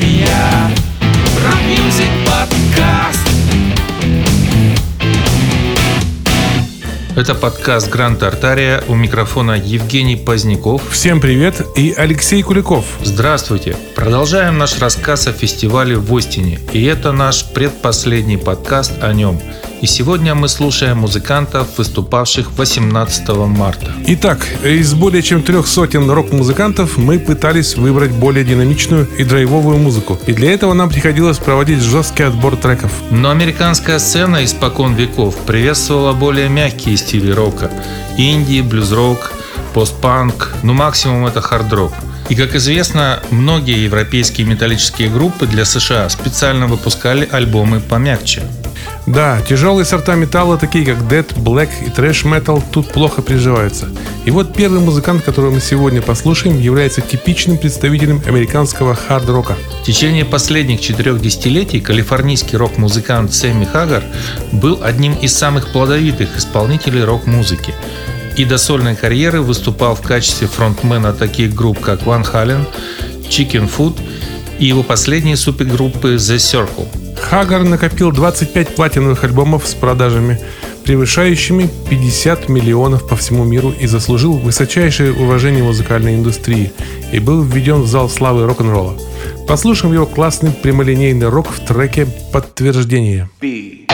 Артария Rock music подкаст Это подкаст Гранд Артария. У микрофона Евгений Поздняков. Всем привет и Алексей Куликов. Здравствуйте. Продолжаем наш рассказ о фестивале в Остине. И это наш предпоследний подкаст о нем. И сегодня мы слушаем музыкантов, выступавших 18 марта. Итак, из более чем трех сотен рок-музыкантов мы пытались выбрать более динамичную и драйвовую музыку. И для этого нам приходилось проводить жесткий отбор треков. Но американская сцена испокон веков приветствовала более мягкие стили рока. Инди, блюз-рок, постпанк, ну максимум это хард-рок. И, как известно, многие европейские металлические группы для США специально выпускали альбомы помягче. Да, тяжелые сорта металла, такие как Dead, Black и Trash Metal, тут плохо приживаются. И вот первый музыкант, которого мы сегодня послушаем, является типичным представителем американского хард-рока. В течение последних четырех десятилетий калифорнийский рок-музыкант Сэмми Хаггар был одним из самых плодовитых исполнителей рок-музыки и до сольной карьеры выступал в качестве фронтмена таких групп, как Ван Хален, Chicken Food и его последние супергруппы The Circle. Хагар накопил 25 платиновых альбомов с продажами, превышающими 50 миллионов по всему миру и заслужил высочайшее уважение музыкальной индустрии и был введен в зал славы рок-н-ролла. Послушаем его классный прямолинейный рок в треке «Подтверждение». B.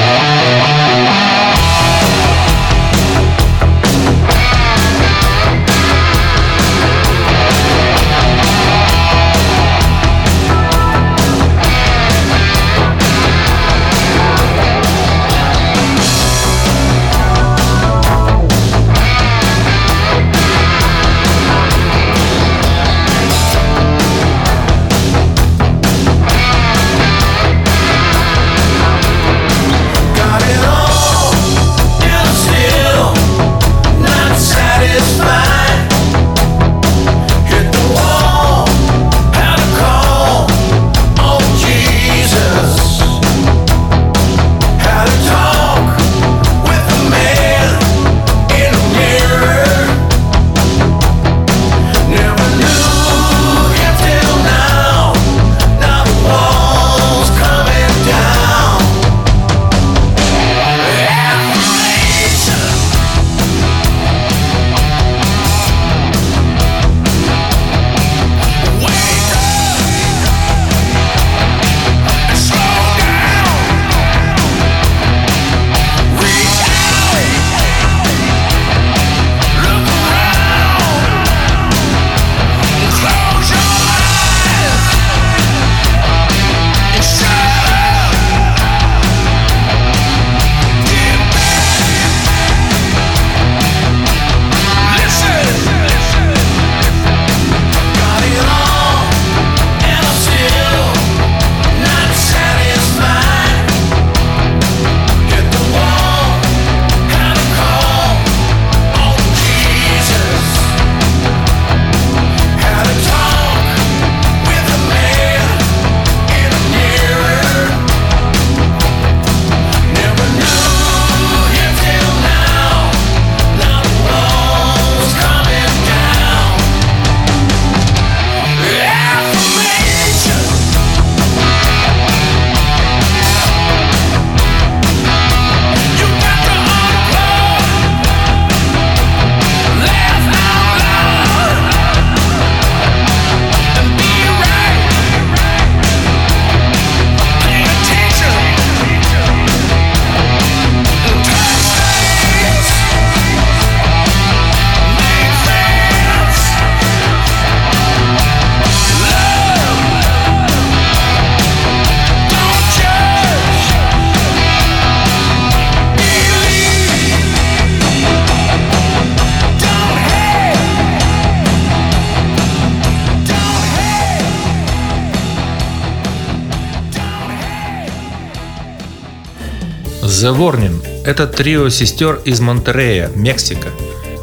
The Warning – это трио сестер из Монтерея, Мексика.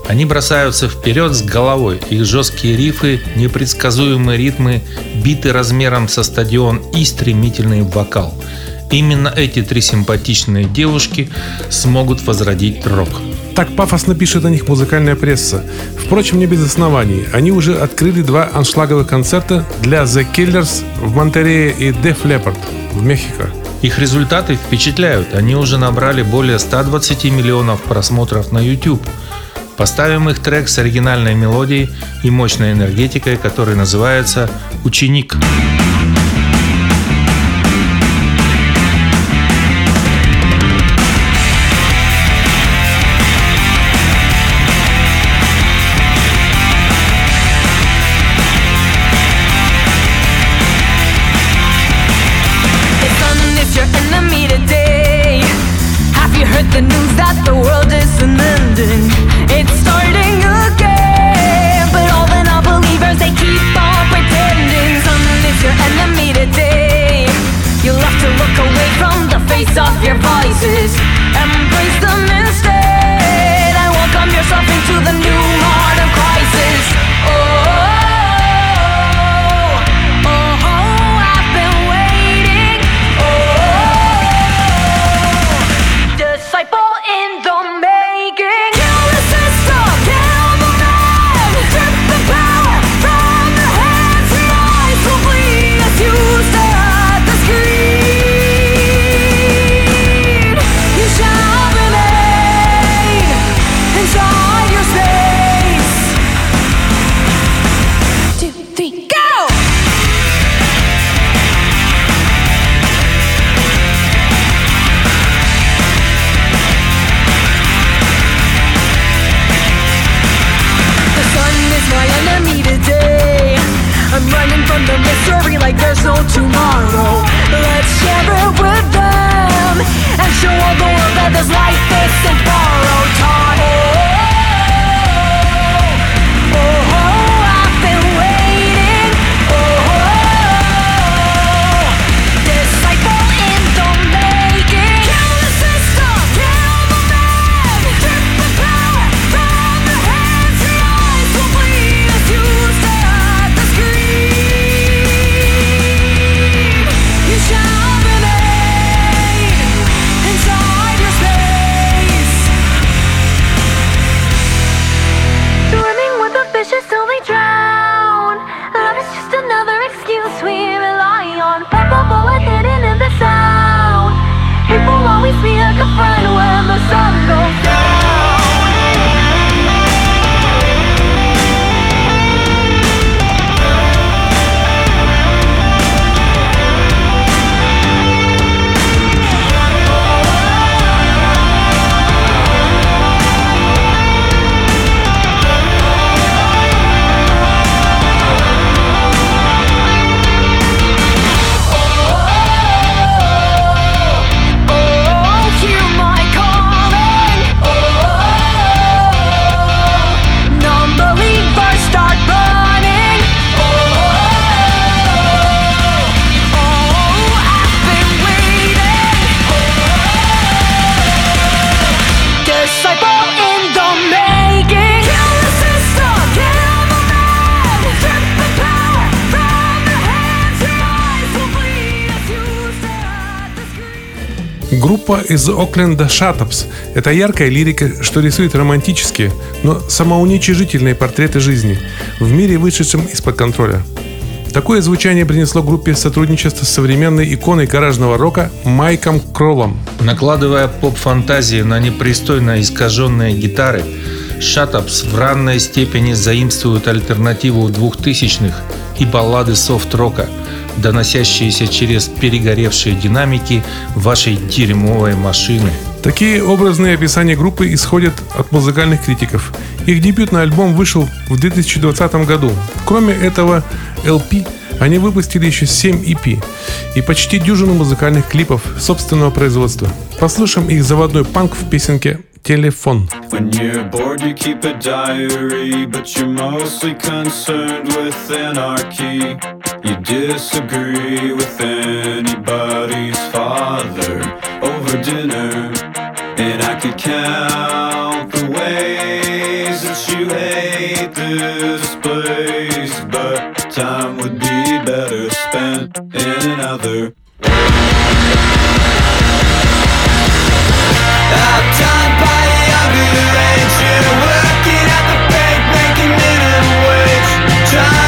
Они бросаются вперед с головой, их жесткие рифы, непредсказуемые ритмы, биты размером со стадион и стремительный вокал. Именно эти три симпатичные девушки смогут возродить рок. Так пафосно пишет о них музыкальная пресса. Впрочем, не без оснований. Они уже открыли два аншлаговых концерта для The Killers в Монтерее и Def Leppard в Мехико. Их результаты впечатляют. Они уже набрали более 120 миллионов просмотров на YouTube. Поставим их трек с оригинальной мелодией и мощной энергетикой, который называется «Ученик». The to the new из Окленда Шатапс – это яркая лирика, что рисует романтические, но самоуничижительные портреты жизни в мире, вышедшем из-под контроля. Такое звучание принесло группе сотрудничество с современной иконой гаражного рока Майком Кроллом. Накладывая поп-фантазии на непристойно искаженные гитары, Шатапс в ранной степени заимствуют альтернативу двухтысячных и баллады софт-рока, доносящиеся через перегоревшие динамики вашей дерьмовой машины. Такие образные описания группы исходят от музыкальных критиков. Их дебютный альбом вышел в 2020 году. Кроме этого LP, они выпустили еще 7 EP и почти дюжину музыкальных клипов собственного производства. Послушаем их заводной панк в песенке telefon. When you're bored, you keep a diary, but you're mostly concerned with anarchy. You disagree with anybody's father over dinner, and I could count the ways that you hate this place, but time would be better spent in another. I agent working at the bank, making minimum wage, trying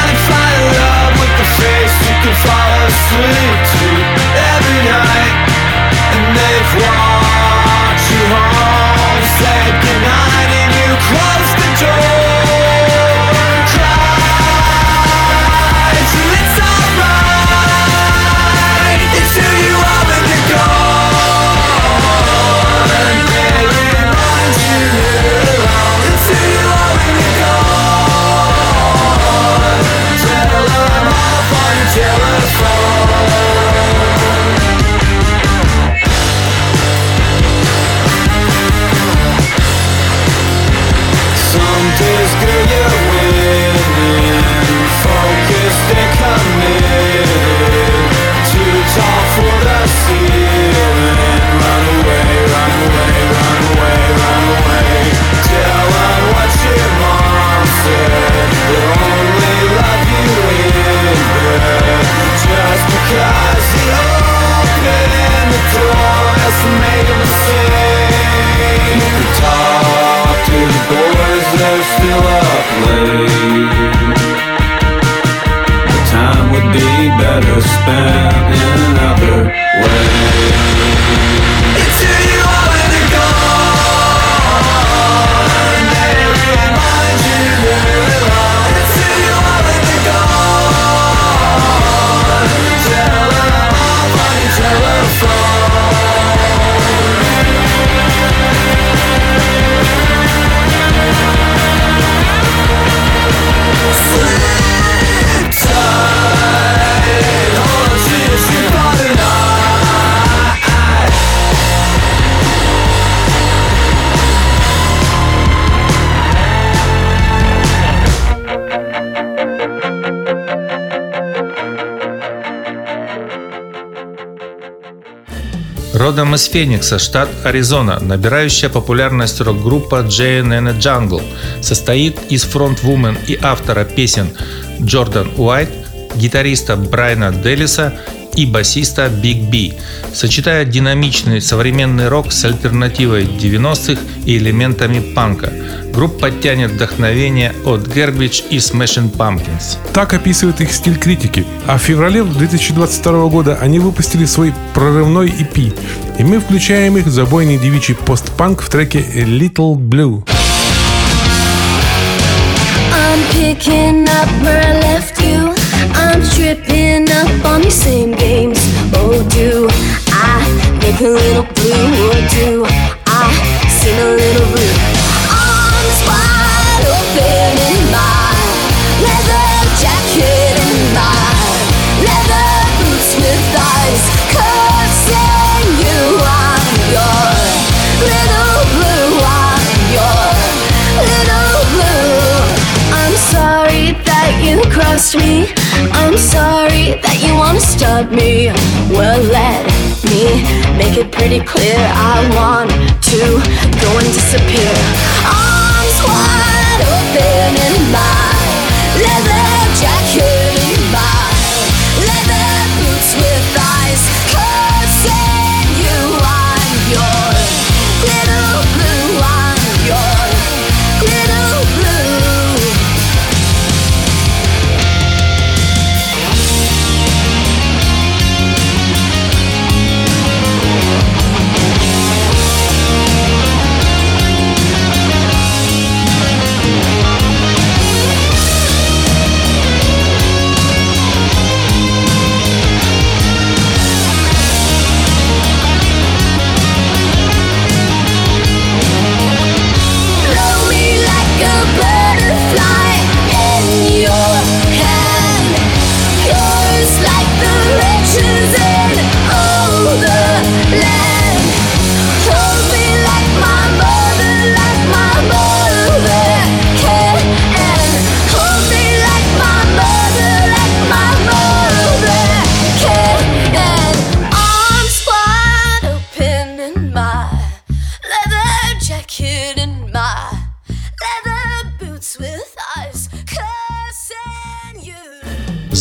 Родом из Феникса, штат Аризона, набирающая популярность рок-группа JNN Jungle состоит из фронтвумен и автора песен Джордан Уайт, гитариста Брайана Делиса и басиста Биг Би, сочетая динамичный современный рок с альтернативой 90-х и элементами панка. Группа тянет вдохновение от Garbage и Smashing Pumpkins. Так описывает их стиль критики. А в феврале 2022 года они выпустили свой прорывной EP. И мы включаем их в забойный девичий постпанк в треке «A Little Blue». I'm picking up where I left you. I'm tripping up on these same games. Oh, do I think a little blue? Or do I seem a little blue? Arms wide open in my leather jacket and my leather boots with eyes cursing you. I'm your little blue. I'm your little blue. I'm sorry that you crossed me. I'm sorry that you wanna stop me. Well, let me make it pretty clear. I want to go and disappear. Arms wide open in my leather jacket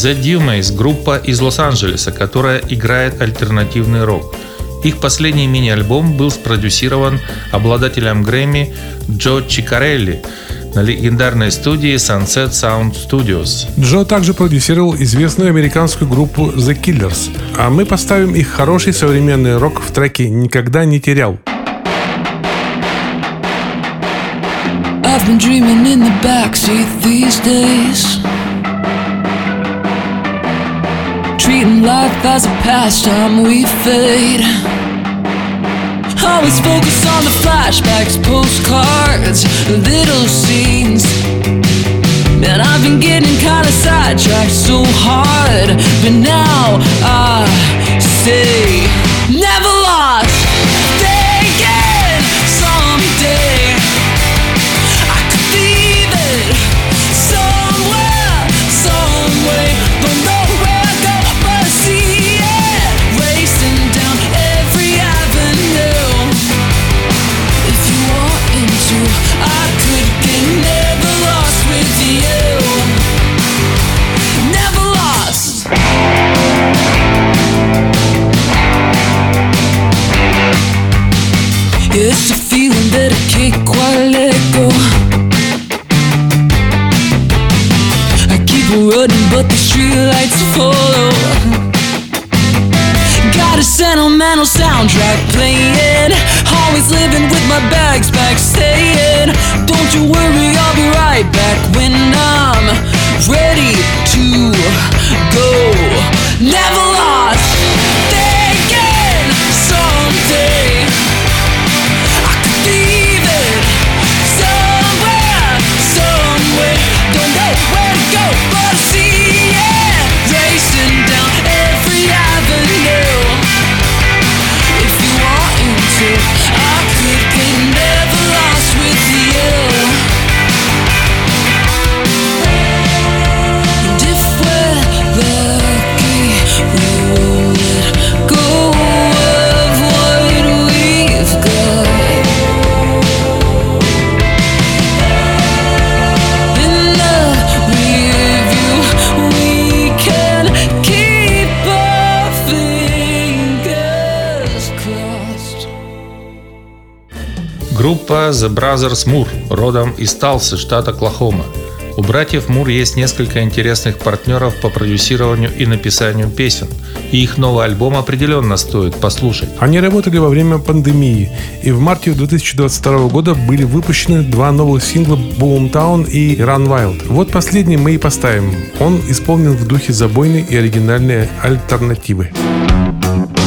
The Dumays – группа из Лос-Анджелеса, которая играет альтернативный рок. Их последний мини-альбом был спродюсирован обладателем Грэмми Джо Чикарелли на легендарной студии Sunset Sound Studios. Джо также продюсировал известную американскую группу The Killers, а мы поставим их хороший современный рок в треке «Никогда не терял». I've been dreaming in the backseat these days. Treating life as a pastime, we fade. Always focus on the flashbacks, postcards, little scenes. Man, I've been getting kinda sidetracked so hard. But now I say, The Brothers Moore, родом из Талсы, штат Оклахома. У братьев Мур есть несколько интересных партнеров по продюсированию и написанию песен, и их новый альбом определенно стоит послушать. Они работали во время пандемии, и в марте 2022 года были выпущены два новых сингла Boomtown и Run Wild. Вот последний мы и поставим. Он исполнен в духе забойной и оригинальной альтернативы. Came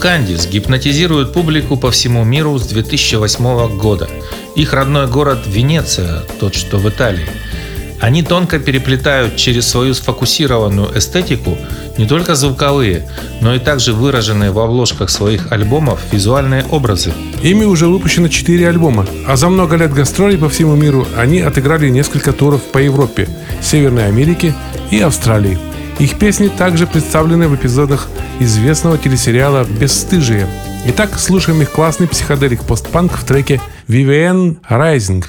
New Candies гипнотизирует публику по всему миру с 2008 года. Их родной город Венеция, тот что в Италии. Они тонко переплетают через свою сфокусированную эстетику не только звуковые, но и также выраженные в обложках своих альбомов визуальные образы. Ими уже выпущено 4 альбома, а за много лет гастролей по всему миру они отыграли несколько туров по Европе, Северной Америке и Австралии. Их песни также представлены в эпизодах известного телесериала «Бесстыжие». Итак, слушаем их классный психоделик постпанк в треке «VVN Rising».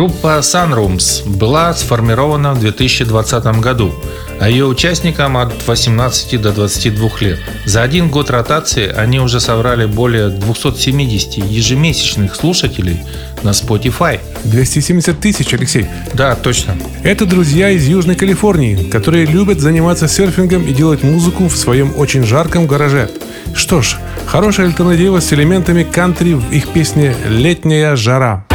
Группа Sunrooms была сформирована в 2020 году, а ее участникам от 18 до 22 лет. За один год ротации они уже собрали более 270 ежемесячных слушателей на Spotify. 270 тысяч, Алексей. Да, точно. Это друзья из Южной Калифорнии, которые любят заниматься серфингом и делать музыку в своем очень жарком гараже. Что ж, хорошая альтернатива с элементами кантри в их песне «Летняя жара».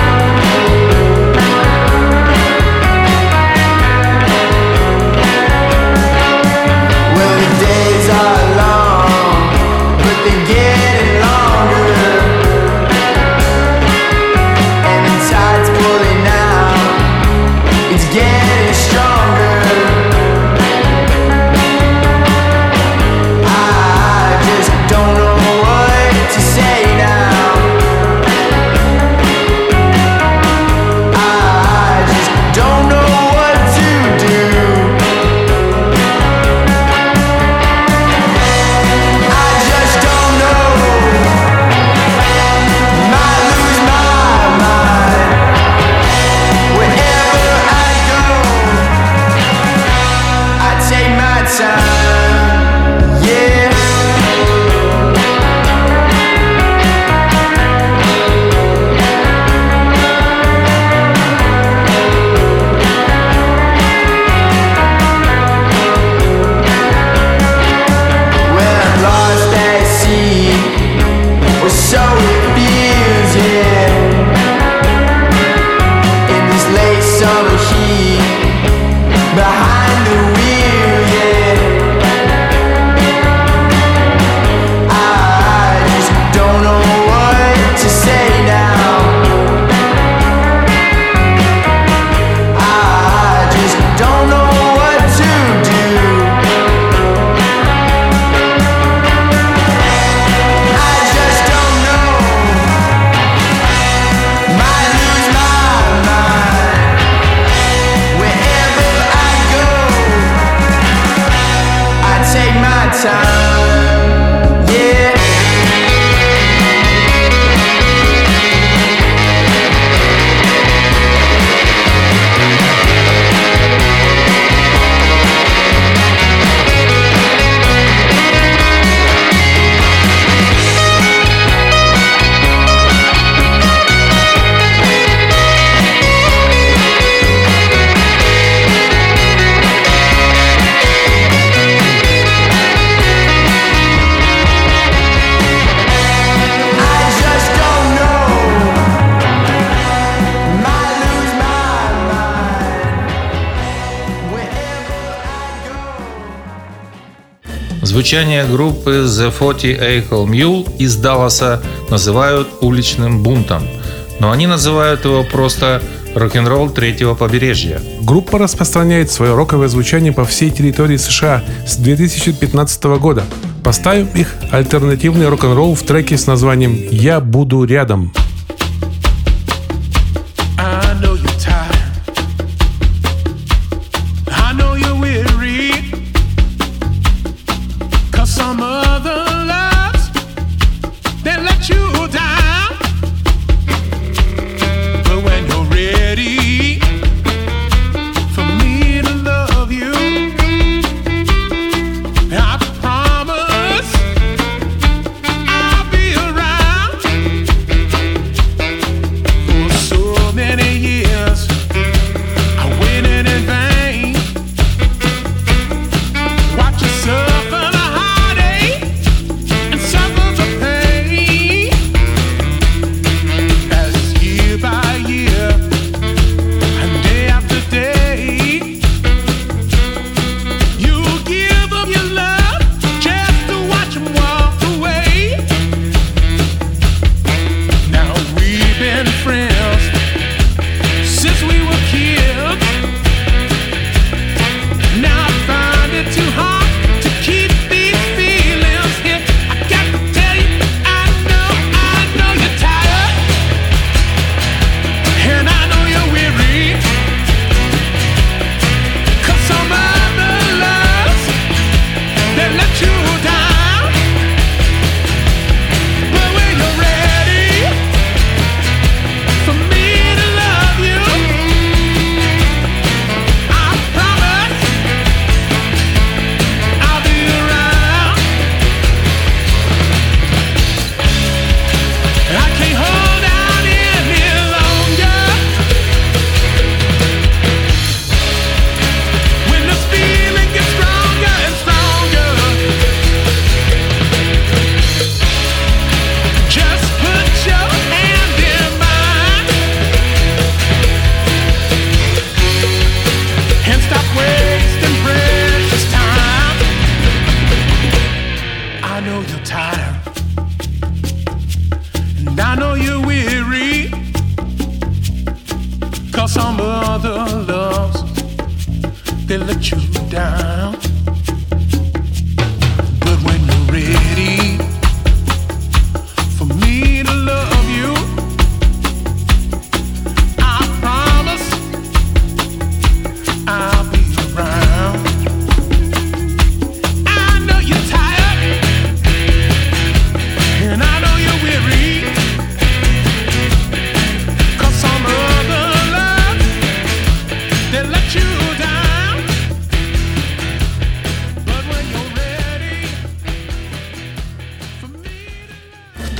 Звучание группы The 40 Acre Mule из Далласа называют уличным бунтом, но они называют его просто рок-н-ролл третьего побережья. Группа распространяет свое роковое звучание по всей территории США с 2015 года. Поставим их альтернативный рок-н-ролл в треке с названием «Я буду рядом».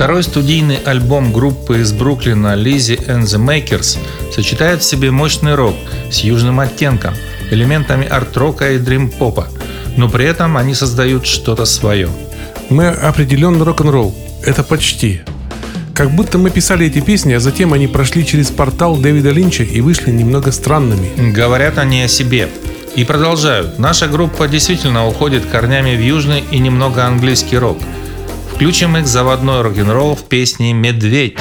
Второй студийный альбом группы из Бруклина Lizzy and the Makers сочетает в себе мощный рок с южным оттенком, элементами арт-рока и дрим-попа, но при этом они создают что-то свое. Мы определенно рок-н-ролл. Это почти. Как будто мы писали эти песни, а затем они прошли через портал Дэвида Линча и вышли немного странными. Говорят они о себе. И продолжают. Наша группа действительно уходит корнями в южный и немного английский рок. Включим их заводной рок-н-ролл в песне «Медведь».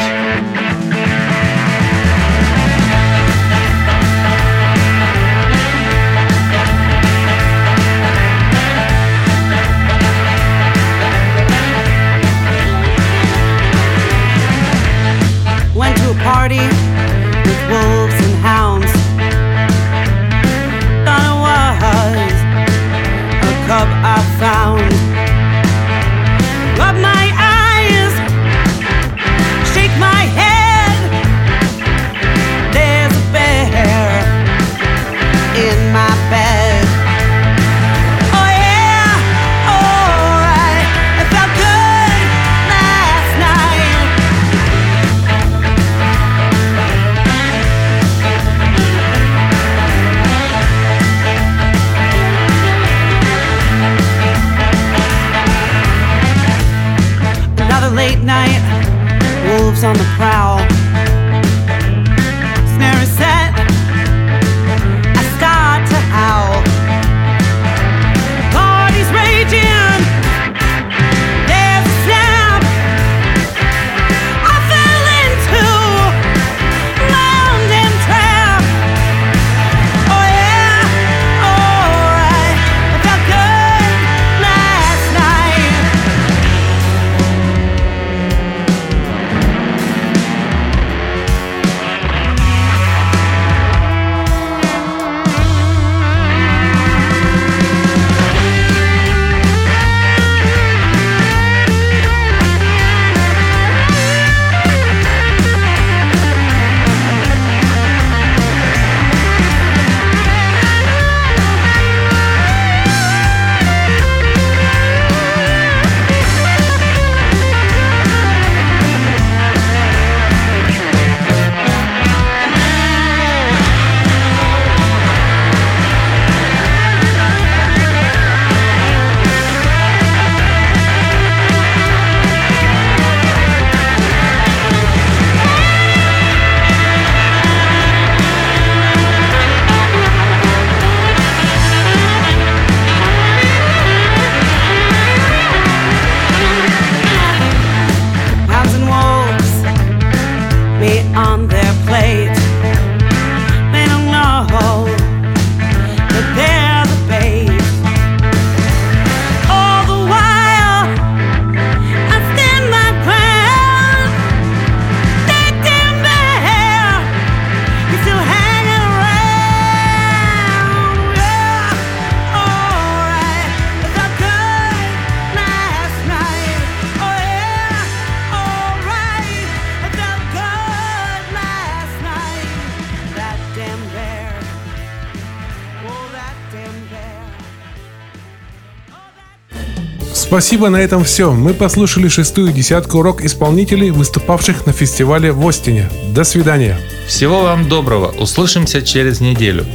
Спасибо, на этом все. Мы послушали шестую десятку рок-исполнителей, выступавших на фестивале в Остине. До свидания. Всего вам доброго. Услышимся через неделю.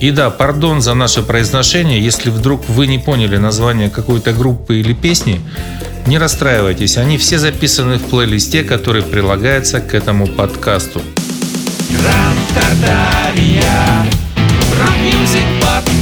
И да, пардон за наше произношение, если вдруг вы не поняли название какой-то группы или песни, не расстраивайтесь, они все записаны в плейлисте, который прилагается к этому подкасту. Гранд Татария, рок-мюзик-подкаст.